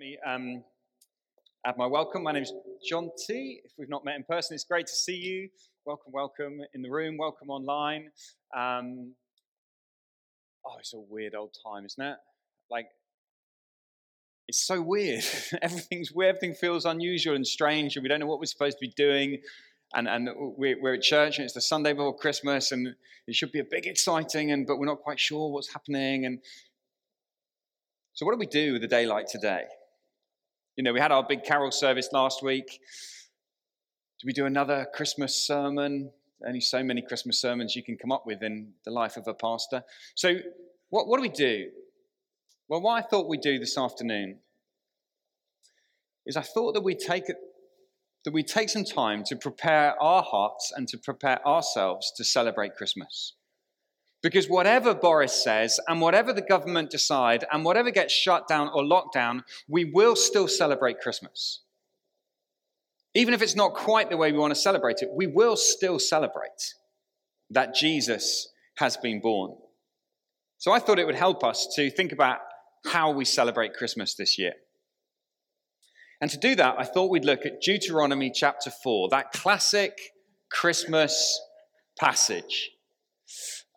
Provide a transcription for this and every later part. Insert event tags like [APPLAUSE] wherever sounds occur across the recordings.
me um, add my welcome. My name is John T. If we've not met in person, it's great to see you. Welcome, welcome in the room, welcome online. Um, oh, it's a weird old time, isn't it? Like, it's so weird. [LAUGHS] Everything's weird. Everything feels unusual and strange, and we don't know what we're supposed to be doing. And, and we're, we're at church, and it's the Sunday before Christmas, and it should be a big, exciting, and but we're not quite sure what's happening. And so, what do we do with a day like today? You know, we had our big carol service last week. Do we do another Christmas sermon? Only so many Christmas sermons you can come up with in the life of a pastor. So, what, what do we do? Well, what I thought we'd do this afternoon is I thought that we take that we take some time to prepare our hearts and to prepare ourselves to celebrate Christmas. Because whatever Boris says, and whatever the government decide, and whatever gets shut down or locked down, we will still celebrate Christmas. Even if it's not quite the way we want to celebrate it, we will still celebrate that Jesus has been born. So I thought it would help us to think about how we celebrate Christmas this year. And to do that, I thought we'd look at Deuteronomy chapter 4, that classic Christmas passage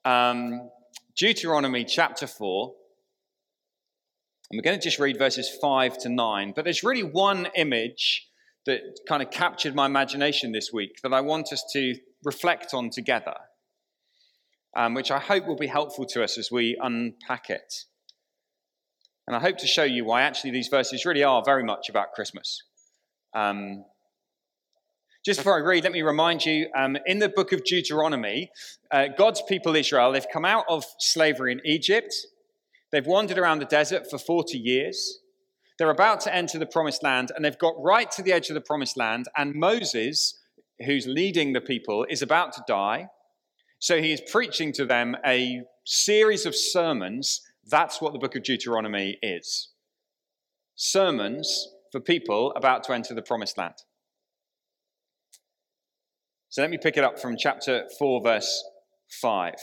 um, Deuteronomy chapter 4. And we're going to just read verses 5 to 9. But there's really one image that kind of captured my imagination this week that I want us to reflect on together, um, which I hope will be helpful to us as we unpack it. And I hope to show you why actually these verses really are very much about Christmas. Um, just before I read, let me remind you um, in the book of Deuteronomy, uh, God's people Israel, they've come out of slavery in Egypt. They've wandered around the desert for 40 years. They're about to enter the promised land, and they've got right to the edge of the promised land. And Moses, who's leading the people, is about to die. So he is preaching to them a series of sermons. That's what the book of Deuteronomy is sermons for people about to enter the promised land. So let me pick it up from chapter 4, verse 5.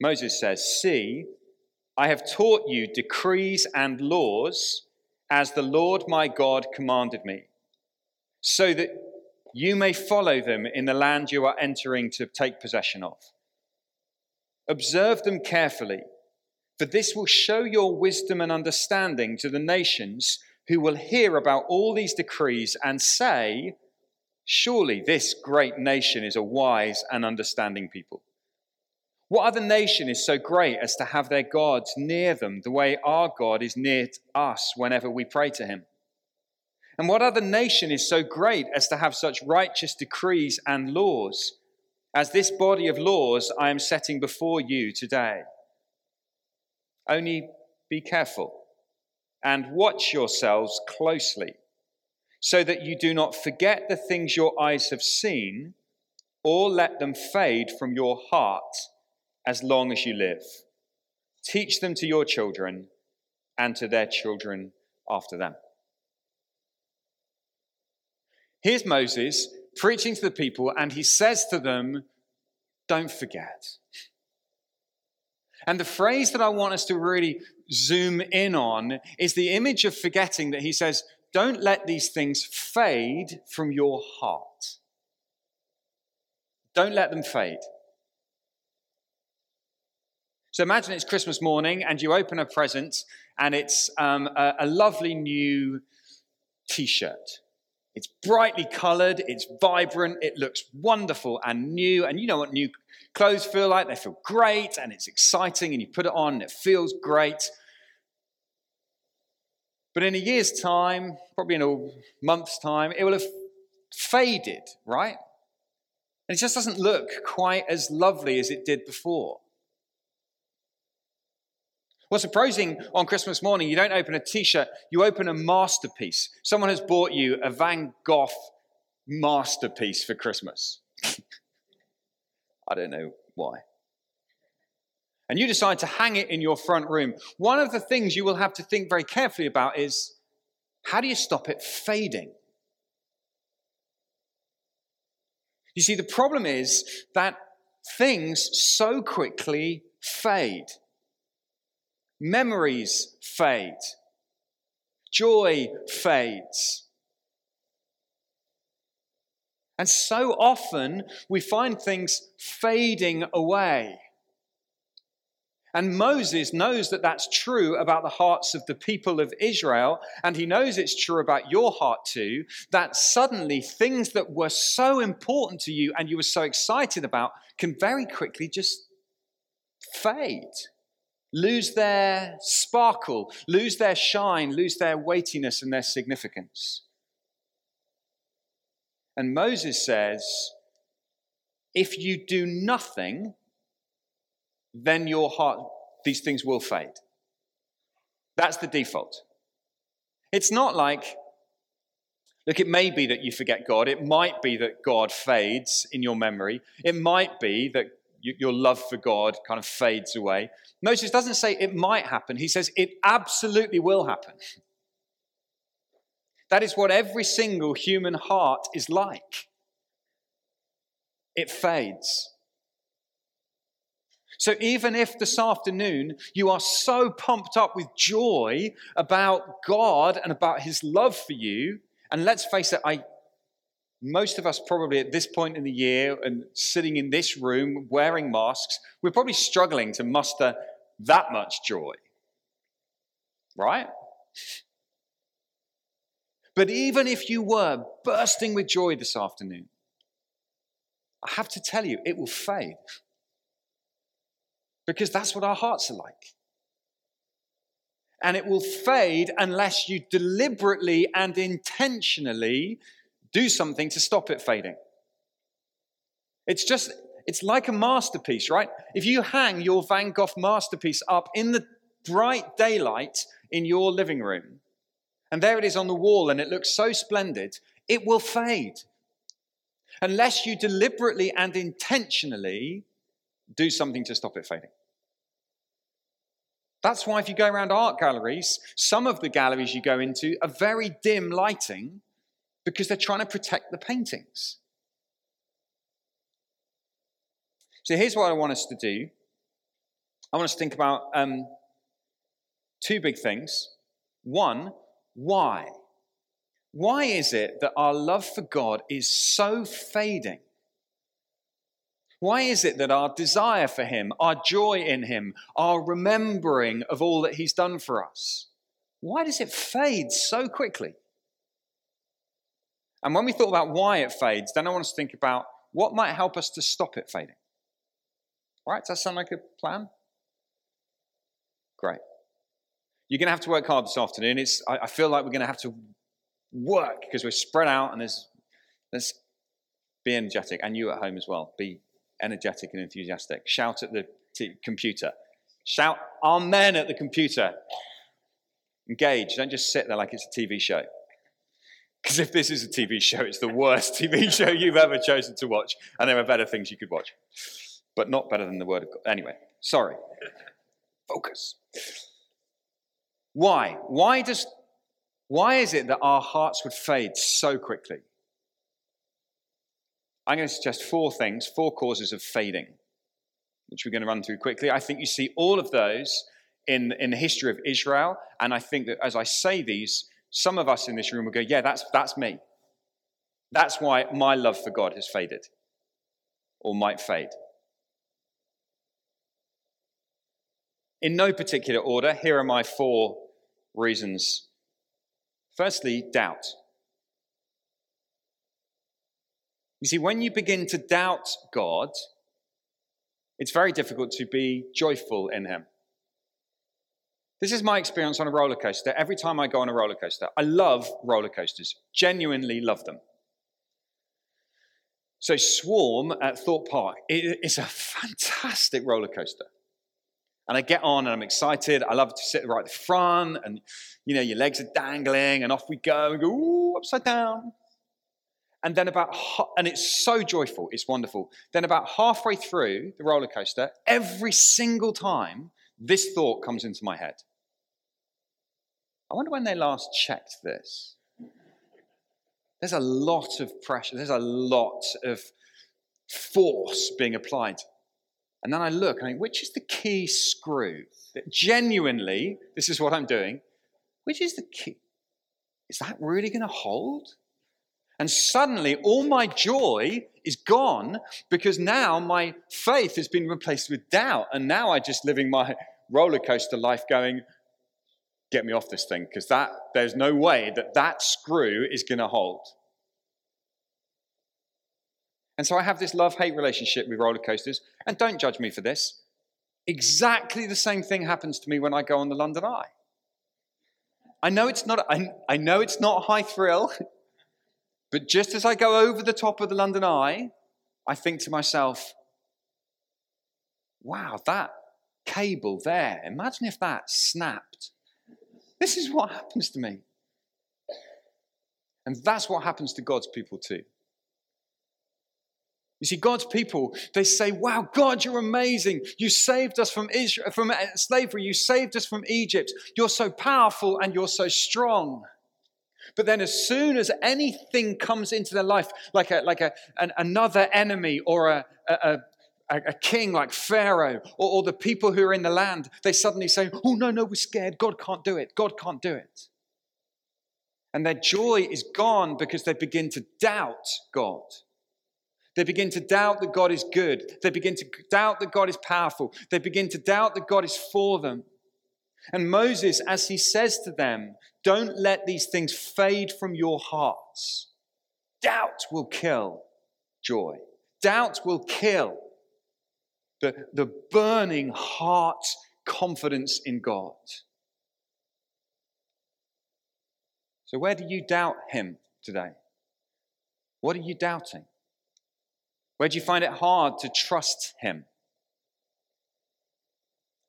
Moses says, See, I have taught you decrees and laws as the Lord my God commanded me, so that you may follow them in the land you are entering to take possession of. Observe them carefully, for this will show your wisdom and understanding to the nations who will hear about all these decrees and say, Surely this great nation is a wise and understanding people. What other nation is so great as to have their gods near them the way our God is near us whenever we pray to him? And what other nation is so great as to have such righteous decrees and laws as this body of laws I am setting before you today? Only be careful and watch yourselves closely so that you do not forget the things your eyes have seen or let them fade from your heart as long as you live. Teach them to your children and to their children after them. Here's Moses preaching to the people, and he says to them, Don't forget. And the phrase that I want us to really zoom in on is the image of forgetting that he says, don't let these things fade from your heart. Don't let them fade. So imagine it's Christmas morning and you open a present and it's um, a, a lovely new t shirt. It's brightly colored, it's vibrant, it looks wonderful and new. And you know what new clothes feel like? They feel great and it's exciting, and you put it on and it feels great. But in a year's time, probably in a month's time, it will have faded, right? And it just doesn't look quite as lovely as it did before. Well, surprising on Christmas morning you don't open a t shirt, you open a masterpiece. Someone has bought you a Van Gogh masterpiece for Christmas. [LAUGHS] I don't know why and you decide to hang it in your front room, one of the things you will have to think very carefully about is how do you stop it fading? You see, the problem is that things so quickly fade. Memories fade. joy fades. And so often we find things fading away. And Moses knows that that's true about the hearts of the people of Israel, and he knows it's true about your heart too. That suddenly things that were so important to you and you were so excited about can very quickly just fade, lose their sparkle, lose their shine, lose their weightiness and their significance. And Moses says, if you do nothing, then your heart, these things will fade. That's the default. It's not like, look, it may be that you forget God. It might be that God fades in your memory. It might be that your love for God kind of fades away. Moses doesn't say it might happen, he says it absolutely will happen. That is what every single human heart is like. It fades. So, even if this afternoon you are so pumped up with joy about God and about His love for you, and let's face it, I, most of us probably at this point in the year and sitting in this room wearing masks, we're probably struggling to muster that much joy. Right? But even if you were bursting with joy this afternoon, I have to tell you, it will fade. Because that's what our hearts are like. And it will fade unless you deliberately and intentionally do something to stop it fading. It's just, it's like a masterpiece, right? If you hang your Van Gogh masterpiece up in the bright daylight in your living room, and there it is on the wall and it looks so splendid, it will fade. Unless you deliberately and intentionally do something to stop it fading. That's why, if you go around art galleries, some of the galleries you go into are very dim lighting because they're trying to protect the paintings. So, here's what I want us to do I want us to think about um, two big things. One, why? Why is it that our love for God is so fading? Why is it that our desire for Him, our joy in Him, our remembering of all that He's done for us, why does it fade so quickly? And when we thought about why it fades, then I want us to think about what might help us to stop it fading. All right, does that sound like a plan? Great. You're going to have to work hard this afternoon. It's, I, I feel like we're going to have to work because we're spread out and there's, let's be energetic. And you at home as well. Be energetic and enthusiastic. Shout at the t- computer. Shout amen at the computer. Engage. Don't just sit there like it's a TV show. Because if this is a TV show, it's the worst [LAUGHS] TV show you've ever chosen to watch. And there are better things you could watch, but not better than the Word of God. Anyway, sorry. Focus. Why? Why does why is it that our hearts would fade so quickly? I'm going to suggest four things, four causes of fading, which we're going to run through quickly. I think you see all of those in, in the history of Israel. And I think that as I say these, some of us in this room will go, Yeah, that's, that's me. That's why my love for God has faded or might fade. In no particular order, here are my four reasons. Firstly, doubt. You see, when you begin to doubt God, it's very difficult to be joyful in Him. This is my experience on a roller coaster. Every time I go on a roller coaster, I love roller coasters, genuinely love them. So, Swarm at Thorpe Park, it is a fantastic roller coaster. And I get on and I'm excited. I love to sit right at the front and, you know, your legs are dangling and off we go and go, ooh, upside down. And then about, and it's so joyful, it's wonderful. Then about halfway through the roller coaster, every single time, this thought comes into my head. I wonder when they last checked this. There's a lot of pressure, there's a lot of force being applied and then I look I think, which is the key screw? That genuinely, this is what I'm doing. Which is the key? is that really going to hold? And suddenly, all my joy is gone because now my faith has been replaced with doubt. And now I'm just living my roller coaster life going, get me off this thing because that there's no way that that screw is going to hold. And so I have this love hate relationship with roller coasters. And don't judge me for this. Exactly the same thing happens to me when I go on the London Eye. I know it's not, I, I know it's not high thrill, but just as I go over the top of the London Eye, I think to myself, wow, that cable there, imagine if that snapped. This is what happens to me. And that's what happens to God's people too. You see, God's people, they say, Wow, God, you're amazing. You saved us from, Israel, from uh, slavery. You saved us from Egypt. You're so powerful and you're so strong. But then, as soon as anything comes into their life, like, a, like a, an, another enemy or a, a, a king like Pharaoh or, or the people who are in the land, they suddenly say, Oh, no, no, we're scared. God can't do it. God can't do it. And their joy is gone because they begin to doubt God. They begin to doubt that God is good. They begin to doubt that God is powerful. They begin to doubt that God is for them. And Moses, as he says to them, don't let these things fade from your hearts. Doubt will kill joy. Doubt will kill the, the burning heart confidence in God. So, where do you doubt Him today? What are you doubting? Where do you find it hard to trust Him?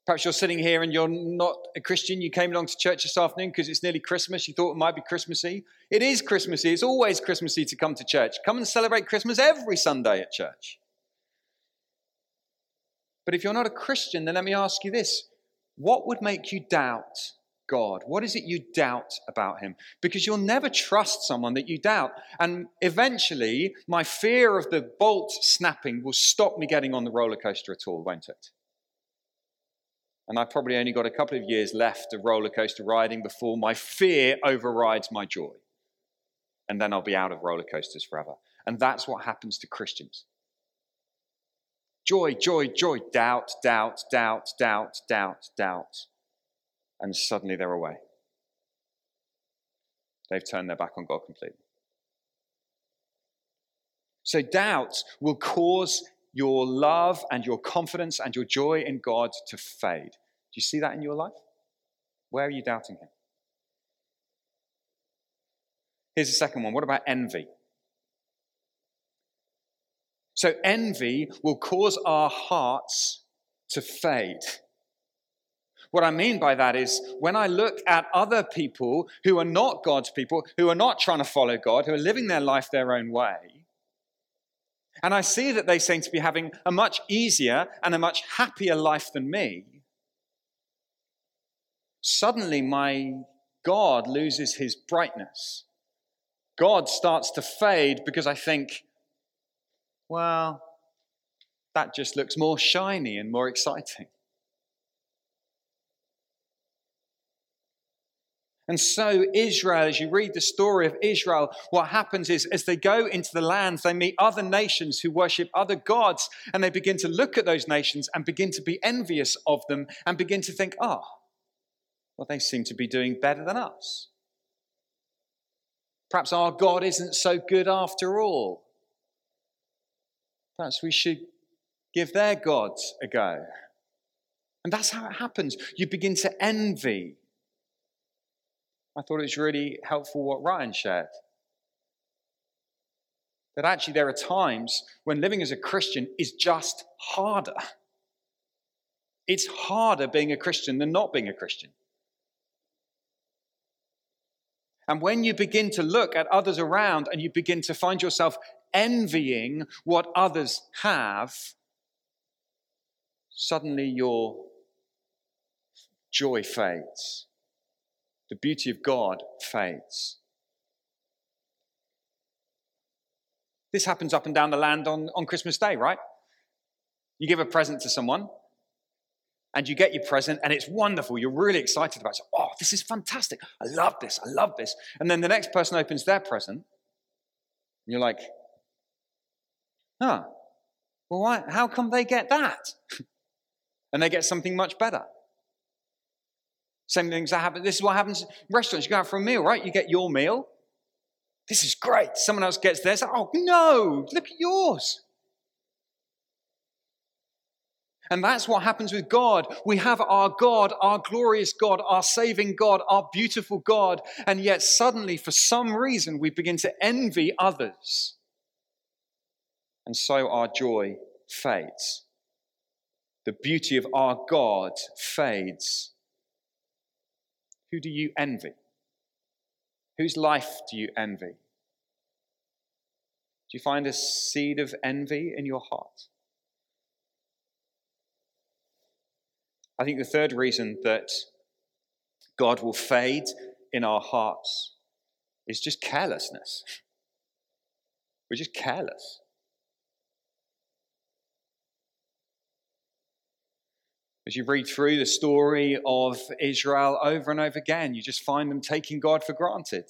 Perhaps you're sitting here and you're not a Christian. You came along to church this afternoon because it's nearly Christmas. You thought it might be Christmassy. It is Christmassy. It's always Christmassy to come to church. Come and celebrate Christmas every Sunday at church. But if you're not a Christian, then let me ask you this what would make you doubt God? What is it you doubt about Him? Because you'll never trust someone that you doubt. And eventually, my fear of the bolt snapping will stop me getting on the roller coaster at all, won't it? And I've probably only got a couple of years left of roller coaster riding before my fear overrides my joy. And then I'll be out of roller coasters forever. And that's what happens to Christians. Joy, joy, joy, doubt, doubt, doubt, doubt, doubt, doubt and suddenly they're away. They've turned their back on God completely. So, doubt will cause your love and your confidence and your joy in God to fade. Do you see that in your life? Where are you doubting Him? Here's the second one. What about envy? So, envy will cause our hearts to fade. What I mean by that is when I look at other people who are not God's people, who are not trying to follow God, who are living their life their own way, and I see that they seem to be having a much easier and a much happier life than me, suddenly my God loses his brightness. God starts to fade because I think, well, that just looks more shiny and more exciting. And so, Israel, as you read the story of Israel, what happens is as they go into the lands, they meet other nations who worship other gods, and they begin to look at those nations and begin to be envious of them and begin to think, oh, well, they seem to be doing better than us. Perhaps our God isn't so good after all. Perhaps we should give their gods a go. And that's how it happens. You begin to envy I thought it was really helpful what Ryan shared. That actually, there are times when living as a Christian is just harder. It's harder being a Christian than not being a Christian. And when you begin to look at others around and you begin to find yourself envying what others have, suddenly your joy fades the beauty of God fades. This happens up and down the land on, on Christmas Day, right? You give a present to someone, and you get your present and it's wonderful. You're really excited about it. Oh, this is fantastic. I love this. I love this. And then the next person opens their present and you're like, huh, well, why, how come they get that? [LAUGHS] and they get something much better. Same things that happen. This is what happens in restaurants. You go out for a meal, right? You get your meal. This is great. Someone else gets theirs. Oh, no, look at yours. And that's what happens with God. We have our God, our glorious God, our saving God, our beautiful God, and yet suddenly, for some reason, we begin to envy others. And so our joy fades. The beauty of our God fades. Who do you envy? Whose life do you envy? Do you find a seed of envy in your heart? I think the third reason that God will fade in our hearts is just carelessness. [LAUGHS] We're just careless. As you read through the story of Israel over and over again, you just find them taking God for granted,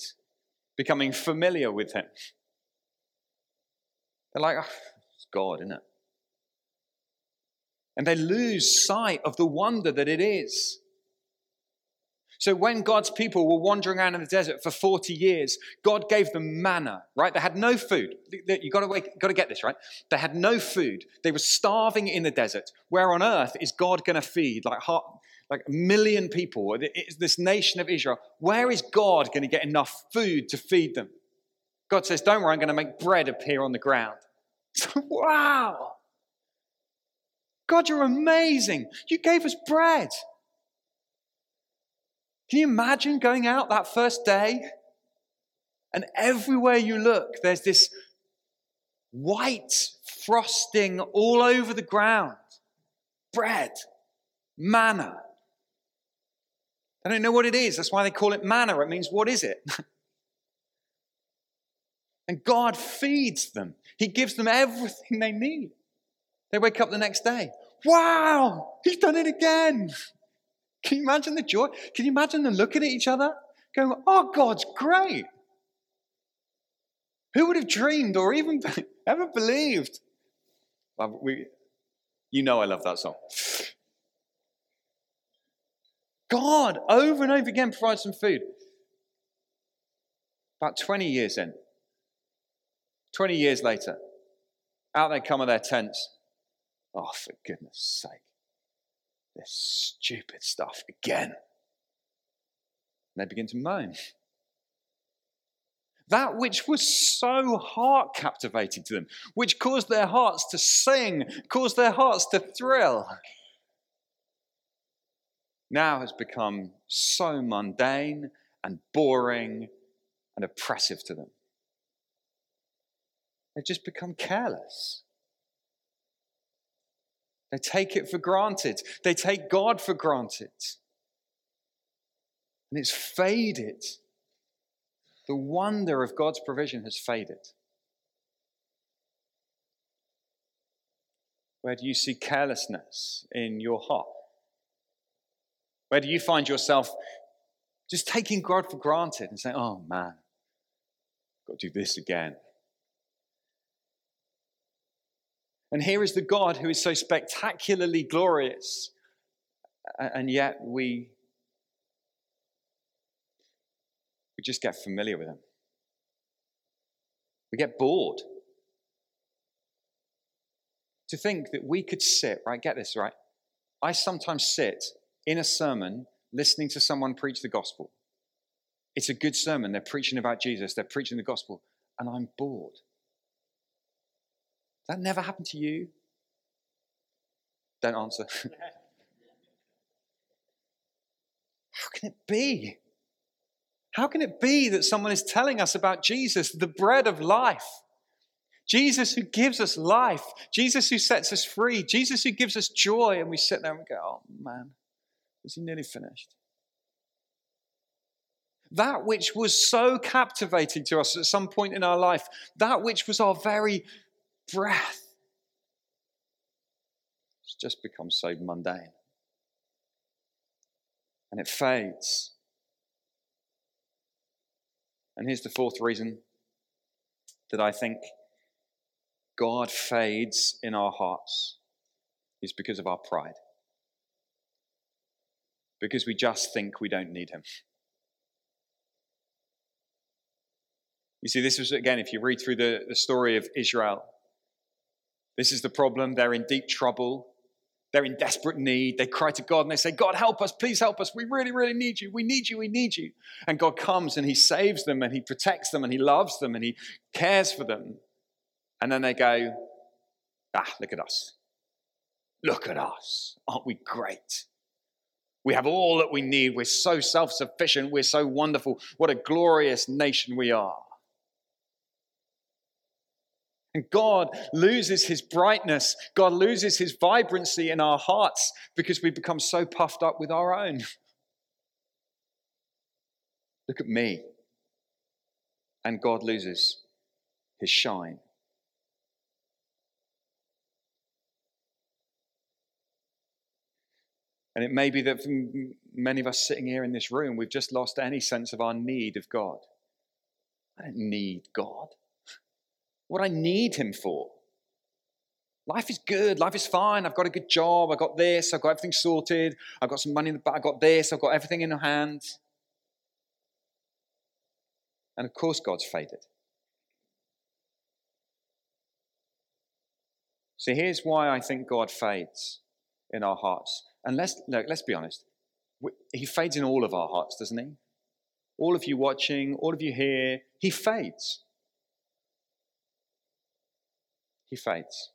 becoming familiar with Him. They're like, oh, it's God, isn't it? And they lose sight of the wonder that it is. So, when God's people were wandering around in the desert for 40 years, God gave them manna, right? They had no food. You've got to, got to get this, right? They had no food. They were starving in the desert. Where on earth is God going to feed like, like a million people? This nation of Israel. Where is God going to get enough food to feed them? God says, Don't worry, I'm going to make bread appear on the ground. [LAUGHS] wow! God, you're amazing. You gave us bread. Can you imagine going out that first day? And everywhere you look, there's this white frosting all over the ground. Bread, manna. I don't know what it is. That's why they call it manna. It means, what is it? [LAUGHS] and God feeds them, He gives them everything they need. They wake up the next day. Wow, he's done it again. Can you imagine the joy? Can you imagine them looking at each other, going, Oh, God's great? Who would have dreamed or even [LAUGHS] ever believed? Well, we, you know, I love that song. God, over and over again, provides some food. About 20 years in, 20 years later, out they come of their tents. Oh, for goodness sake. This stupid stuff again. And they begin to moan. That which was so heart captivating to them, which caused their hearts to sing, caused their hearts to thrill, now has become so mundane and boring and oppressive to them. They've just become careless. They take it for granted. They take God for granted. And it's faded. The wonder of God's provision has faded. Where do you see carelessness in your heart? Where do you find yourself just taking God for granted and saying, oh man, I've got to do this again? And here is the God who is so spectacularly glorious, and yet we, we just get familiar with him. We get bored. To think that we could sit, right? Get this, right? I sometimes sit in a sermon listening to someone preach the gospel. It's a good sermon. They're preaching about Jesus, they're preaching the gospel, and I'm bored. That never happened to you? Don't answer. [LAUGHS] How can it be? How can it be that someone is telling us about Jesus, the bread of life? Jesus who gives us life, Jesus who sets us free, Jesus who gives us joy, and we sit there and go, oh man, is he nearly finished? That which was so captivating to us at some point in our life, that which was our very breath. It's just become so mundane. and it fades. And here's the fourth reason that I think God fades in our hearts is because of our pride. Because we just think we don't need Him. You see, this was, again, if you read through the, the story of Israel, this is the problem. They're in deep trouble. They're in desperate need. They cry to God and they say, God, help us. Please help us. We really, really need you. We need you. We need you. And God comes and He saves them and He protects them and He loves them and He cares for them. And then they go, ah, look at us. Look at us. Aren't we great? We have all that we need. We're so self sufficient. We're so wonderful. What a glorious nation we are. And God loses his brightness. God loses his vibrancy in our hearts because we become so puffed up with our own. Look at me. And God loses his shine. And it may be that many of us sitting here in this room, we've just lost any sense of our need of God. I don't need God what I need Him for. Life is good. Life is fine. I've got a good job. I've got this. I've got everything sorted. I've got some money in the bank. I've got this. I've got everything in hand. And of course, God's faded. So here's why I think God fades in our hearts. And let's, look, let's be honest. He fades in all of our hearts, doesn't he? All of you watching, all of you here, he fades he fades.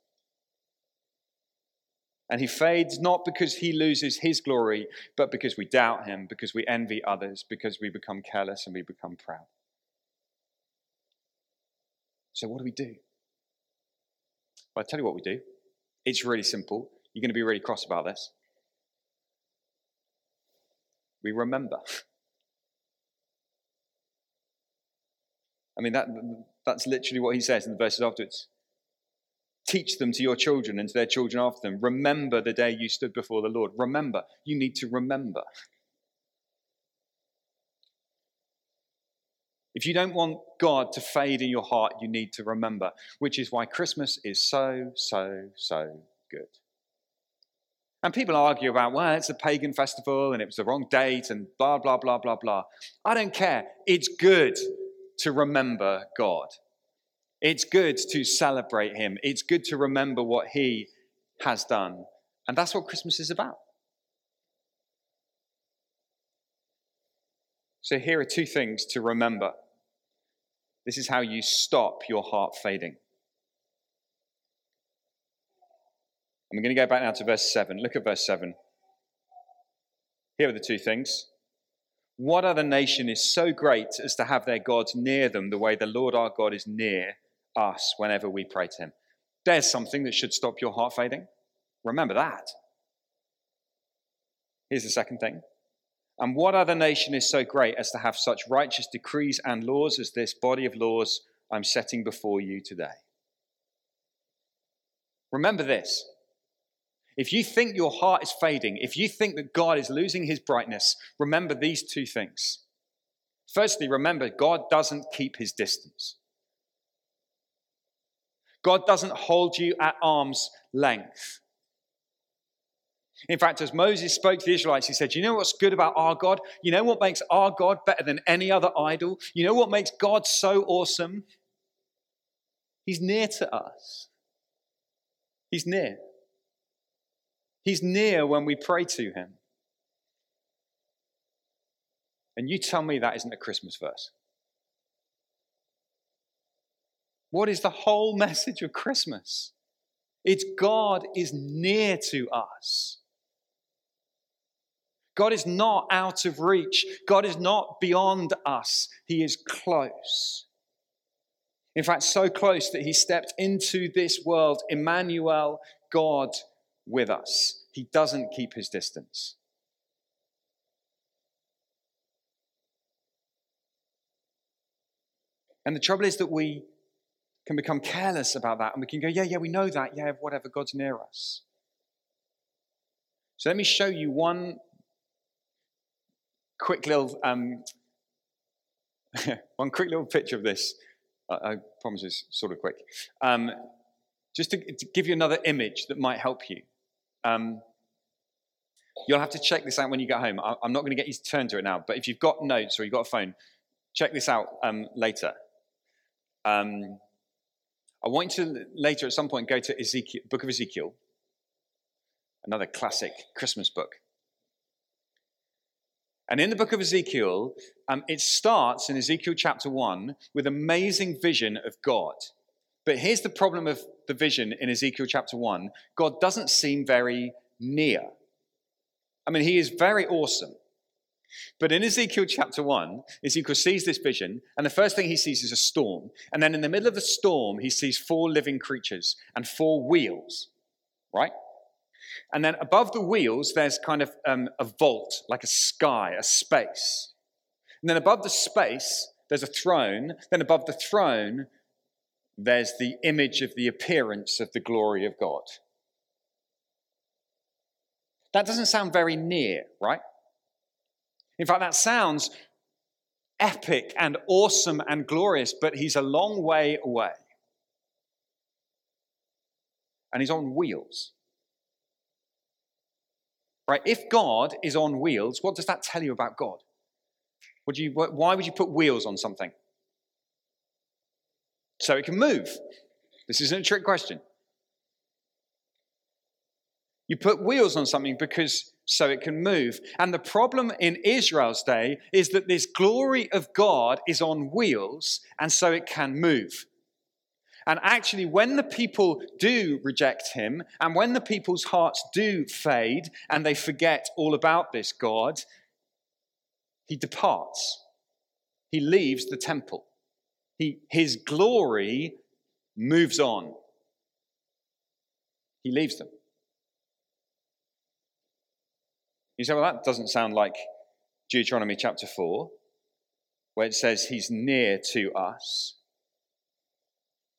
And he fades not because he loses his glory, but because we doubt him, because we envy others, because we become careless and we become proud. So, what do we do? Well, I'll tell you what we do. It's really simple. You're going to be really cross about this. We remember. [LAUGHS] I mean, that, that's literally what he says in the verses afterwards. Teach them to your children and to their children after them. Remember the day you stood before the Lord. Remember. You need to remember. If you don't want God to fade in your heart, you need to remember, which is why Christmas is so, so, so good. And people argue about, well, it's a pagan festival and it was the wrong date and blah, blah, blah, blah, blah. I don't care. It's good to remember God. It's good to celebrate him. It's good to remember what he has done. And that's what Christmas is about. So, here are two things to remember. This is how you stop your heart fading. I'm going to go back now to verse 7. Look at verse 7. Here are the two things. What other nation is so great as to have their gods near them the way the Lord our God is near us whenever we pray to Him. There's something that should stop your heart fading. Remember that. Here's the second thing. And what other nation is so great as to have such righteous decrees and laws as this body of laws I'm setting before you today? Remember this. If you think your heart is fading, if you think that God is losing his brightness, remember these two things. Firstly, remember God doesn't keep his distance. God doesn't hold you at arm's length. In fact, as Moses spoke to the Israelites, he said, You know what's good about our God? You know what makes our God better than any other idol? You know what makes God so awesome? He's near to us. He's near. He's near when we pray to him. And you tell me that isn't a Christmas verse. What is the whole [LAUGHS] message of Christmas? It's God is near to us. God is not out of reach. God is not beyond us. He is close. In fact, so close that he stepped into this world, Emmanuel, God with us. He doesn't keep his distance. And the trouble is that we can become careless about that and we can go, yeah, yeah, we know that. Yeah, whatever, God's near us. So let me show you one quick little, um, [LAUGHS] one quick little picture of this. I, I promise it's sort of quick. Um, just to, to, give you another image that might help you. Um, you'll have to check this out when you get home. I, am not going to get you to turn to it now, but if you've got notes or you've got a phone, check this out um, later. Um, I want you to later at some point go to Ezekiel, book of Ezekiel, another classic Christmas book. And in the book of Ezekiel, um, it starts in Ezekiel chapter 1 with amazing vision of God. But here's the problem of the vision in Ezekiel chapter 1 God doesn't seem very near. I mean, he is very awesome. But in Ezekiel chapter 1, Ezekiel sees this vision, and the first thing he sees is a storm. And then in the middle of the storm, he sees four living creatures and four wheels, right? And then above the wheels, there's kind of um, a vault, like a sky, a space. And then above the space, there's a throne. Then above the throne, there's the image of the appearance of the glory of God. That doesn't sound very near, right? In fact, that sounds epic and awesome and glorious, but he's a long way away. And he's on wheels. Right? If God is on wheels, what does that tell you about God? Would you, why would you put wheels on something? So it can move. This isn't a trick question. You put wheels on something because so it can move. And the problem in Israel's day is that this glory of God is on wheels and so it can move. And actually, when the people do reject him, and when the people's hearts do fade and they forget all about this God, he departs. He leaves the temple. He, his glory moves on. He leaves them. You say, well, that doesn't sound like Deuteronomy chapter 4, where it says he's near to us.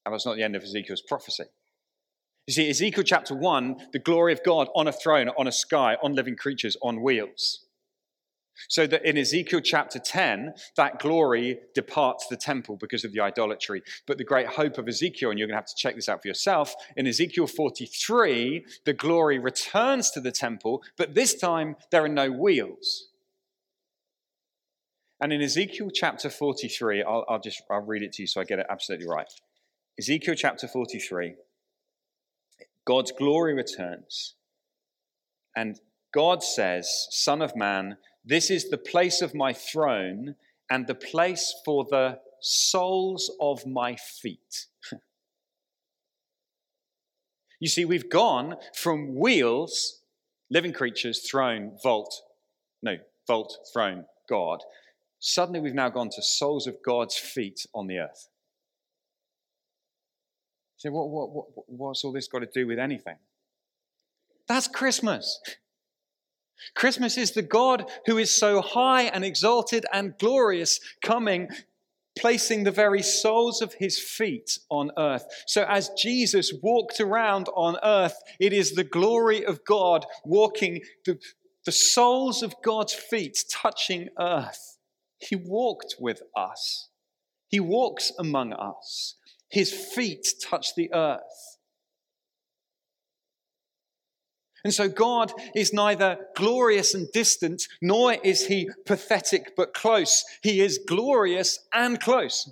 And that's not the end of Ezekiel's prophecy. You see, Ezekiel chapter 1, the glory of God on a throne, on a sky, on living creatures, on wheels. So that in Ezekiel chapter 10, that glory departs the temple because of the idolatry. But the great hope of Ezekiel, and you're going to have to check this out for yourself, in Ezekiel 43, the glory returns to the temple, but this time there are no wheels. And in Ezekiel chapter 43, I'll, I'll just I'll read it to you so I get it absolutely right. Ezekiel chapter 43, God's glory returns. And God says, Son of man, this is the place of my throne and the place for the soles of my feet. [LAUGHS] you see, we've gone from wheels, living creatures, throne, vault, no, vault, throne, God. Suddenly we've now gone to soles of God's feet on the earth. So, what, what, what, what's all this got to do with anything? That's Christmas. Christmas is the God who is so high and exalted and glorious coming, placing the very soles of his feet on earth. So, as Jesus walked around on earth, it is the glory of God walking, the, the soles of God's feet touching earth. He walked with us, He walks among us. His feet touch the earth. And so God is neither glorious and distant, nor is he pathetic but close. He is glorious and close.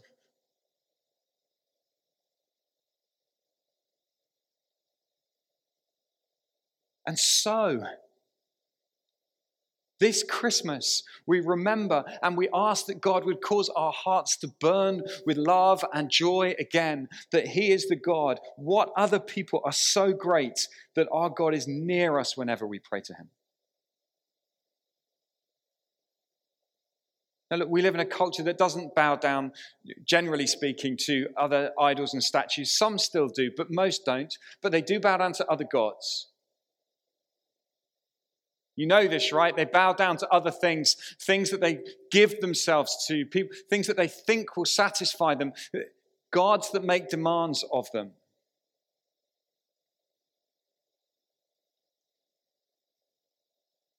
And so, this Christmas, we remember and we ask that God would cause our hearts to burn with love and joy again, that He is the God. What other people are so great that our God is near us whenever we pray to Him? Now, look, we live in a culture that doesn't bow down, generally speaking, to other idols and statues. Some still do, but most don't. But they do bow down to other gods. You know this, right? They bow down to other things, things that they give themselves to, people, things that they think will satisfy them, gods that make demands of them.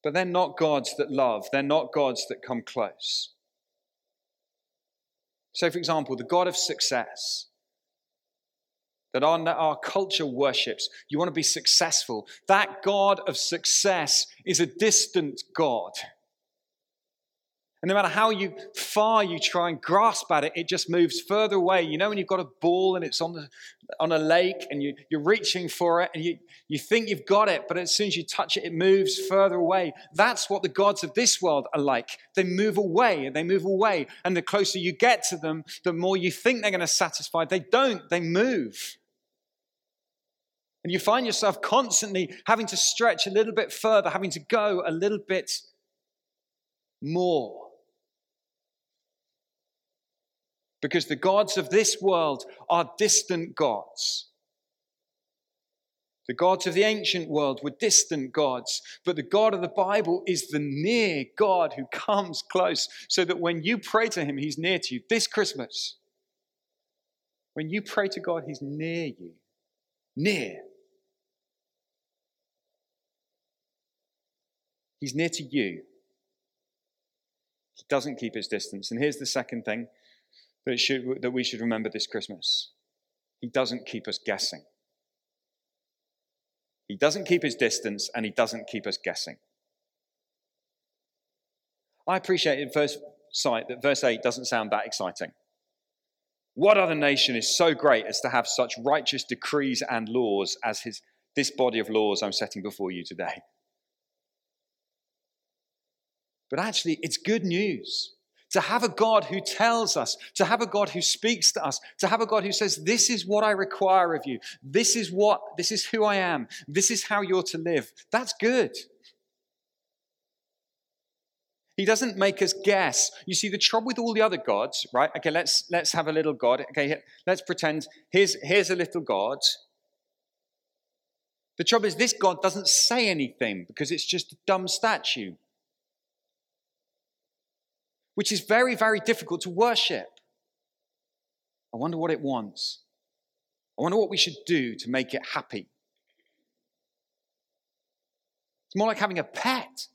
but they're not gods that love, they're not gods that come close. So, for example, the God of success that our, our culture worships, you want to be successful. That God of success is a distant God. And no matter how you far you try and grasp at it, it just moves further away. You know, when you've got a ball and it's on the on a lake and you, you're reaching for it and you, you think you've got it, but as soon as you touch it, it moves further away. That's what the gods of this world are like. They move away and they move away. And the closer you get to them, the more you think they're going to satisfy. They don't, they move. And you find yourself constantly having to stretch a little bit further, having to go a little bit more. because the gods of this world are distant gods. The gods of the ancient world were distant gods, but the God of the Bible is the near God who comes close, so that when you pray to Him, He's near to you. This Christmas, when you pray to God, He's near you. Near. He's near to you. He doesn't keep his distance. And here's the second thing that, should, that we should remember this Christmas. He doesn't keep us guessing. He doesn't keep his distance and he doesn't keep us guessing. I appreciate at first sight that verse 8 doesn't sound that exciting. What other nation is so great as to have such righteous decrees and laws as his, this body of laws I'm setting before you today? But actually, it's good news to have a God who tells us, to have a God who speaks to us, to have a God who says, This is what I require of you. This is what, this is who I am. This is how you're to live. That's good. He doesn't make us guess. You see, the trouble with all the other gods, right? Okay, let's let's have a little God. Okay, let's pretend here's here's a little God. The trouble is, this God doesn't say anything because it's just a dumb statue which is very, very difficult to worship. I wonder what it wants. I wonder what we should do to make it happy. It's more like having a pet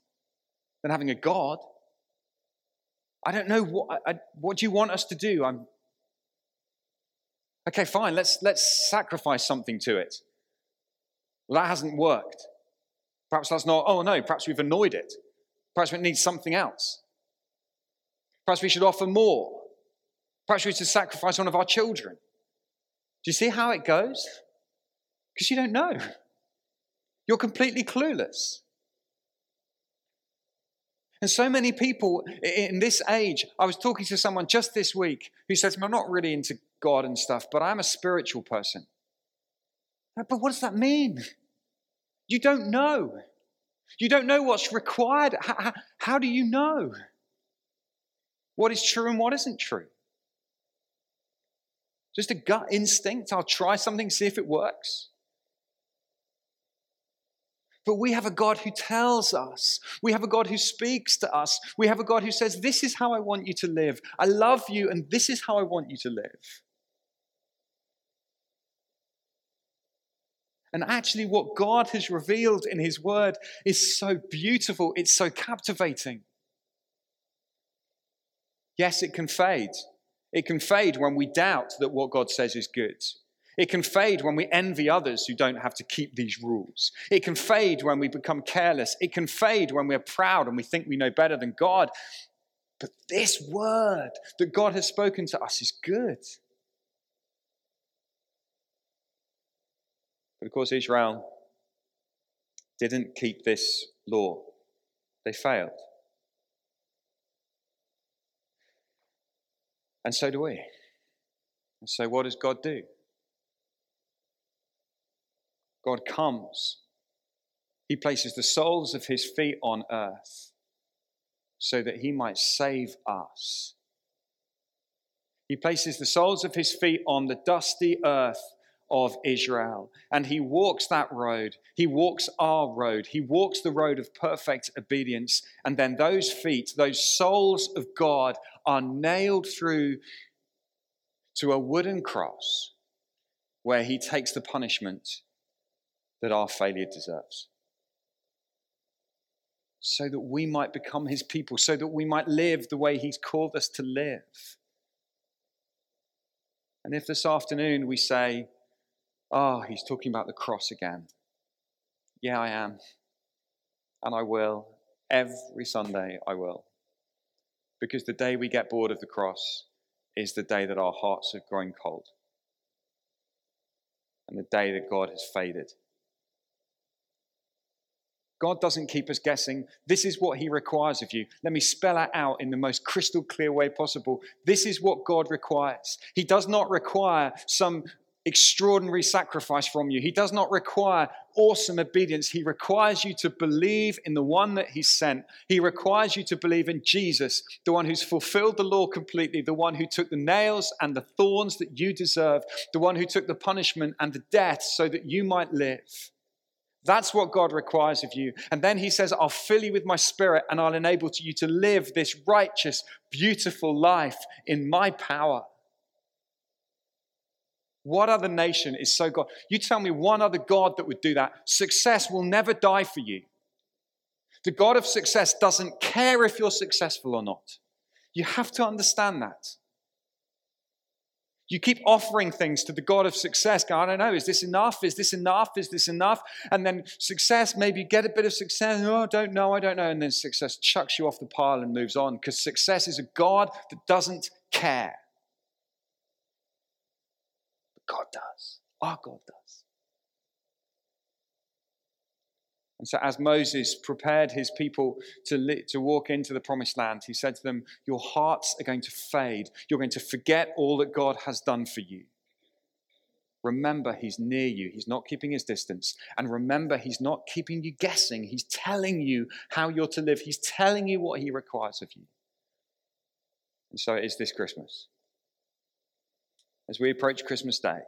than having a God. I don't know what, I, what do you want us to do? I'm okay. Fine. Let's let's sacrifice something to it. Well, that hasn't worked. Perhaps that's not. Oh no. Perhaps we've annoyed it. Perhaps it needs something else. Perhaps we should offer more. Perhaps we should sacrifice one of our children. Do you see how it goes? Because you don't know. You're completely clueless. And so many people in this age, I was talking to someone just this week who says, I'm not really into God and stuff, but I'm a spiritual person. But what does that mean? You don't know. You don't know what's required. How, how, how do you know? What is true and what isn't true. Just a gut instinct. I'll try something, see if it works. But we have a God who tells us. We have a God who speaks to us. We have a God who says, This is how I want you to live. I love you, and this is how I want you to live. And actually, what God has revealed in His Word is so beautiful, it's so captivating. Yes, it can fade. It can fade when we doubt that what God says is good. It can fade when we envy others who don't have to keep these rules. It can fade when we become careless. It can fade when we're proud and we think we know better than God. But this word that God has spoken to us is good. But of course, Israel didn't keep this law, they failed. And so do we. And so, what does God do? God comes. He places the soles of his feet on earth so that he might save us. He places the soles of his feet on the dusty earth of Israel. And he walks that road. He walks our road. He walks the road of perfect obedience. And then those feet, those soles of God, are nailed through to a wooden cross where he takes the punishment that our failure deserves. so that we might become his people, so that we might live the way he's called us to live. And if this afternoon we say, Oh, he's talking about the cross again. Yeah, I am. And I will. Every Sunday, I will. Because the day we get bored of the cross is the day that our hearts have grown cold. And the day that God has faded. God doesn't keep us guessing. This is what He requires of you. Let me spell it out in the most crystal clear way possible. This is what God requires. He does not require some extraordinary sacrifice from you. He does not require awesome obedience. He requires you to believe in the one that He sent. He requires you to believe in Jesus, the one who's fulfilled the law completely, the one who took the nails and the thorns that you deserve, the one who took the punishment and the death so that you might live. That's what God requires of you. And then he says, I'll fill you with my spirit and I'll enable you to live this righteous, beautiful life in my power. What other nation is so God? You tell me one other God that would do that. Success will never die for you. The God of success doesn't care if you're successful or not. You have to understand that. You keep offering things to the God of success. Go, I don't know, is this enough? Is this enough? Is this enough? And then success, maybe you get a bit of success. Oh, I don't know, I don't know. And then success chucks you off the pile and moves on because success is a God that doesn't care. God does. Our God does. And so, as Moses prepared his people to, li- to walk into the promised land, he said to them, Your hearts are going to fade. You're going to forget all that God has done for you. Remember, he's near you. He's not keeping his distance. And remember, he's not keeping you guessing. He's telling you how you're to live, he's telling you what he requires of you. And so it is this Christmas. As we approach Christmas Day,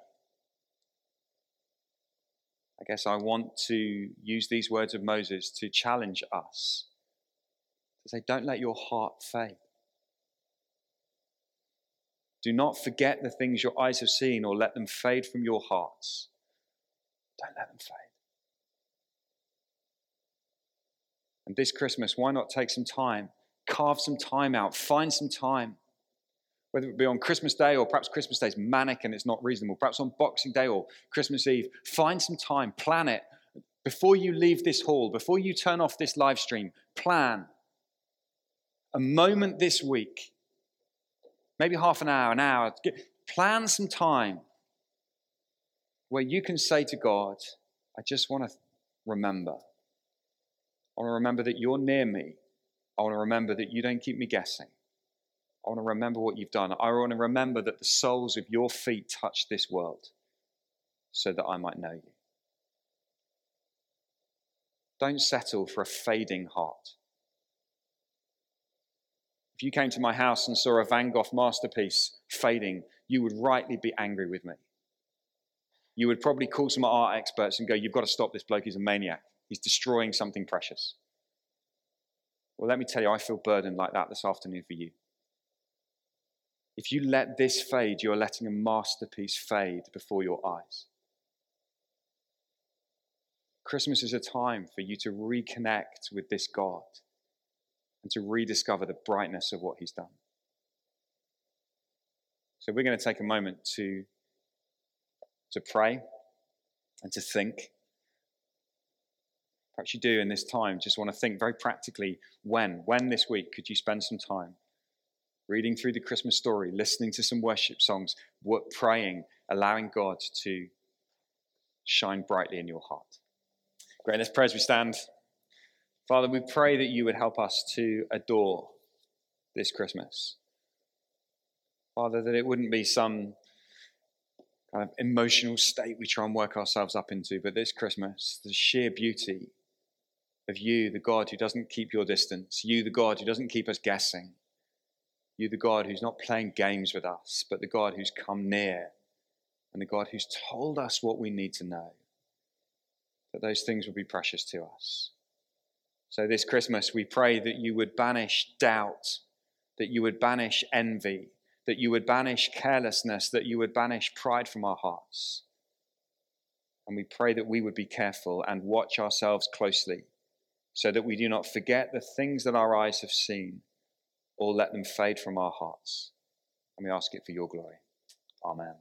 I guess I want to use these words of Moses to challenge us to say, don't let your heart fade. Do not forget the things your eyes have seen or let them fade from your hearts. Don't let them fade. And this Christmas, why not take some time, carve some time out, find some time whether it be on Christmas Day or perhaps Christmas Day is manic and it's not reasonable, perhaps on Boxing Day or Christmas Eve, find some time, plan it. Before you leave this hall, before you turn off this live stream, plan a moment this week, maybe half an hour, an hour, plan some time where you can say to God, I just want to remember. I want to remember that you're near me. I want to remember that you don't keep me guessing. I want to remember what you've done. I want to remember that the soles of your feet touched this world so that I might know you. Don't settle for a fading heart. If you came to my house and saw a Van Gogh masterpiece fading, you would rightly be angry with me. You would probably call some art experts and go, You've got to stop this bloke, he's a maniac. He's destroying something precious. Well, let me tell you, I feel burdened like that this afternoon for you. If you let this fade, you're letting a masterpiece fade before your eyes. Christmas is a time for you to reconnect with this God and to rediscover the brightness of what He's done. So, we're going to take a moment to, to pray and to think. Perhaps you do in this time, just want to think very practically when. When this week could you spend some time reading through the Christmas story, listening to some worship songs, praying, allowing God to shine brightly in your heart. Great, let's pray as we stand. Father, we pray that you would help us to adore this Christmas. Father, that it wouldn't be some kind of emotional state we try and work ourselves up into, but this Christmas, the sheer beauty of you, the God who doesn't keep your distance, you, the God who doesn't keep us guessing, you, the God who's not playing games with us, but the God who's come near and the God who's told us what we need to know, that those things will be precious to us. So, this Christmas, we pray that you would banish doubt, that you would banish envy, that you would banish carelessness, that you would banish pride from our hearts. And we pray that we would be careful and watch ourselves closely so that we do not forget the things that our eyes have seen or let them fade from our hearts. And we ask it for your glory. Amen.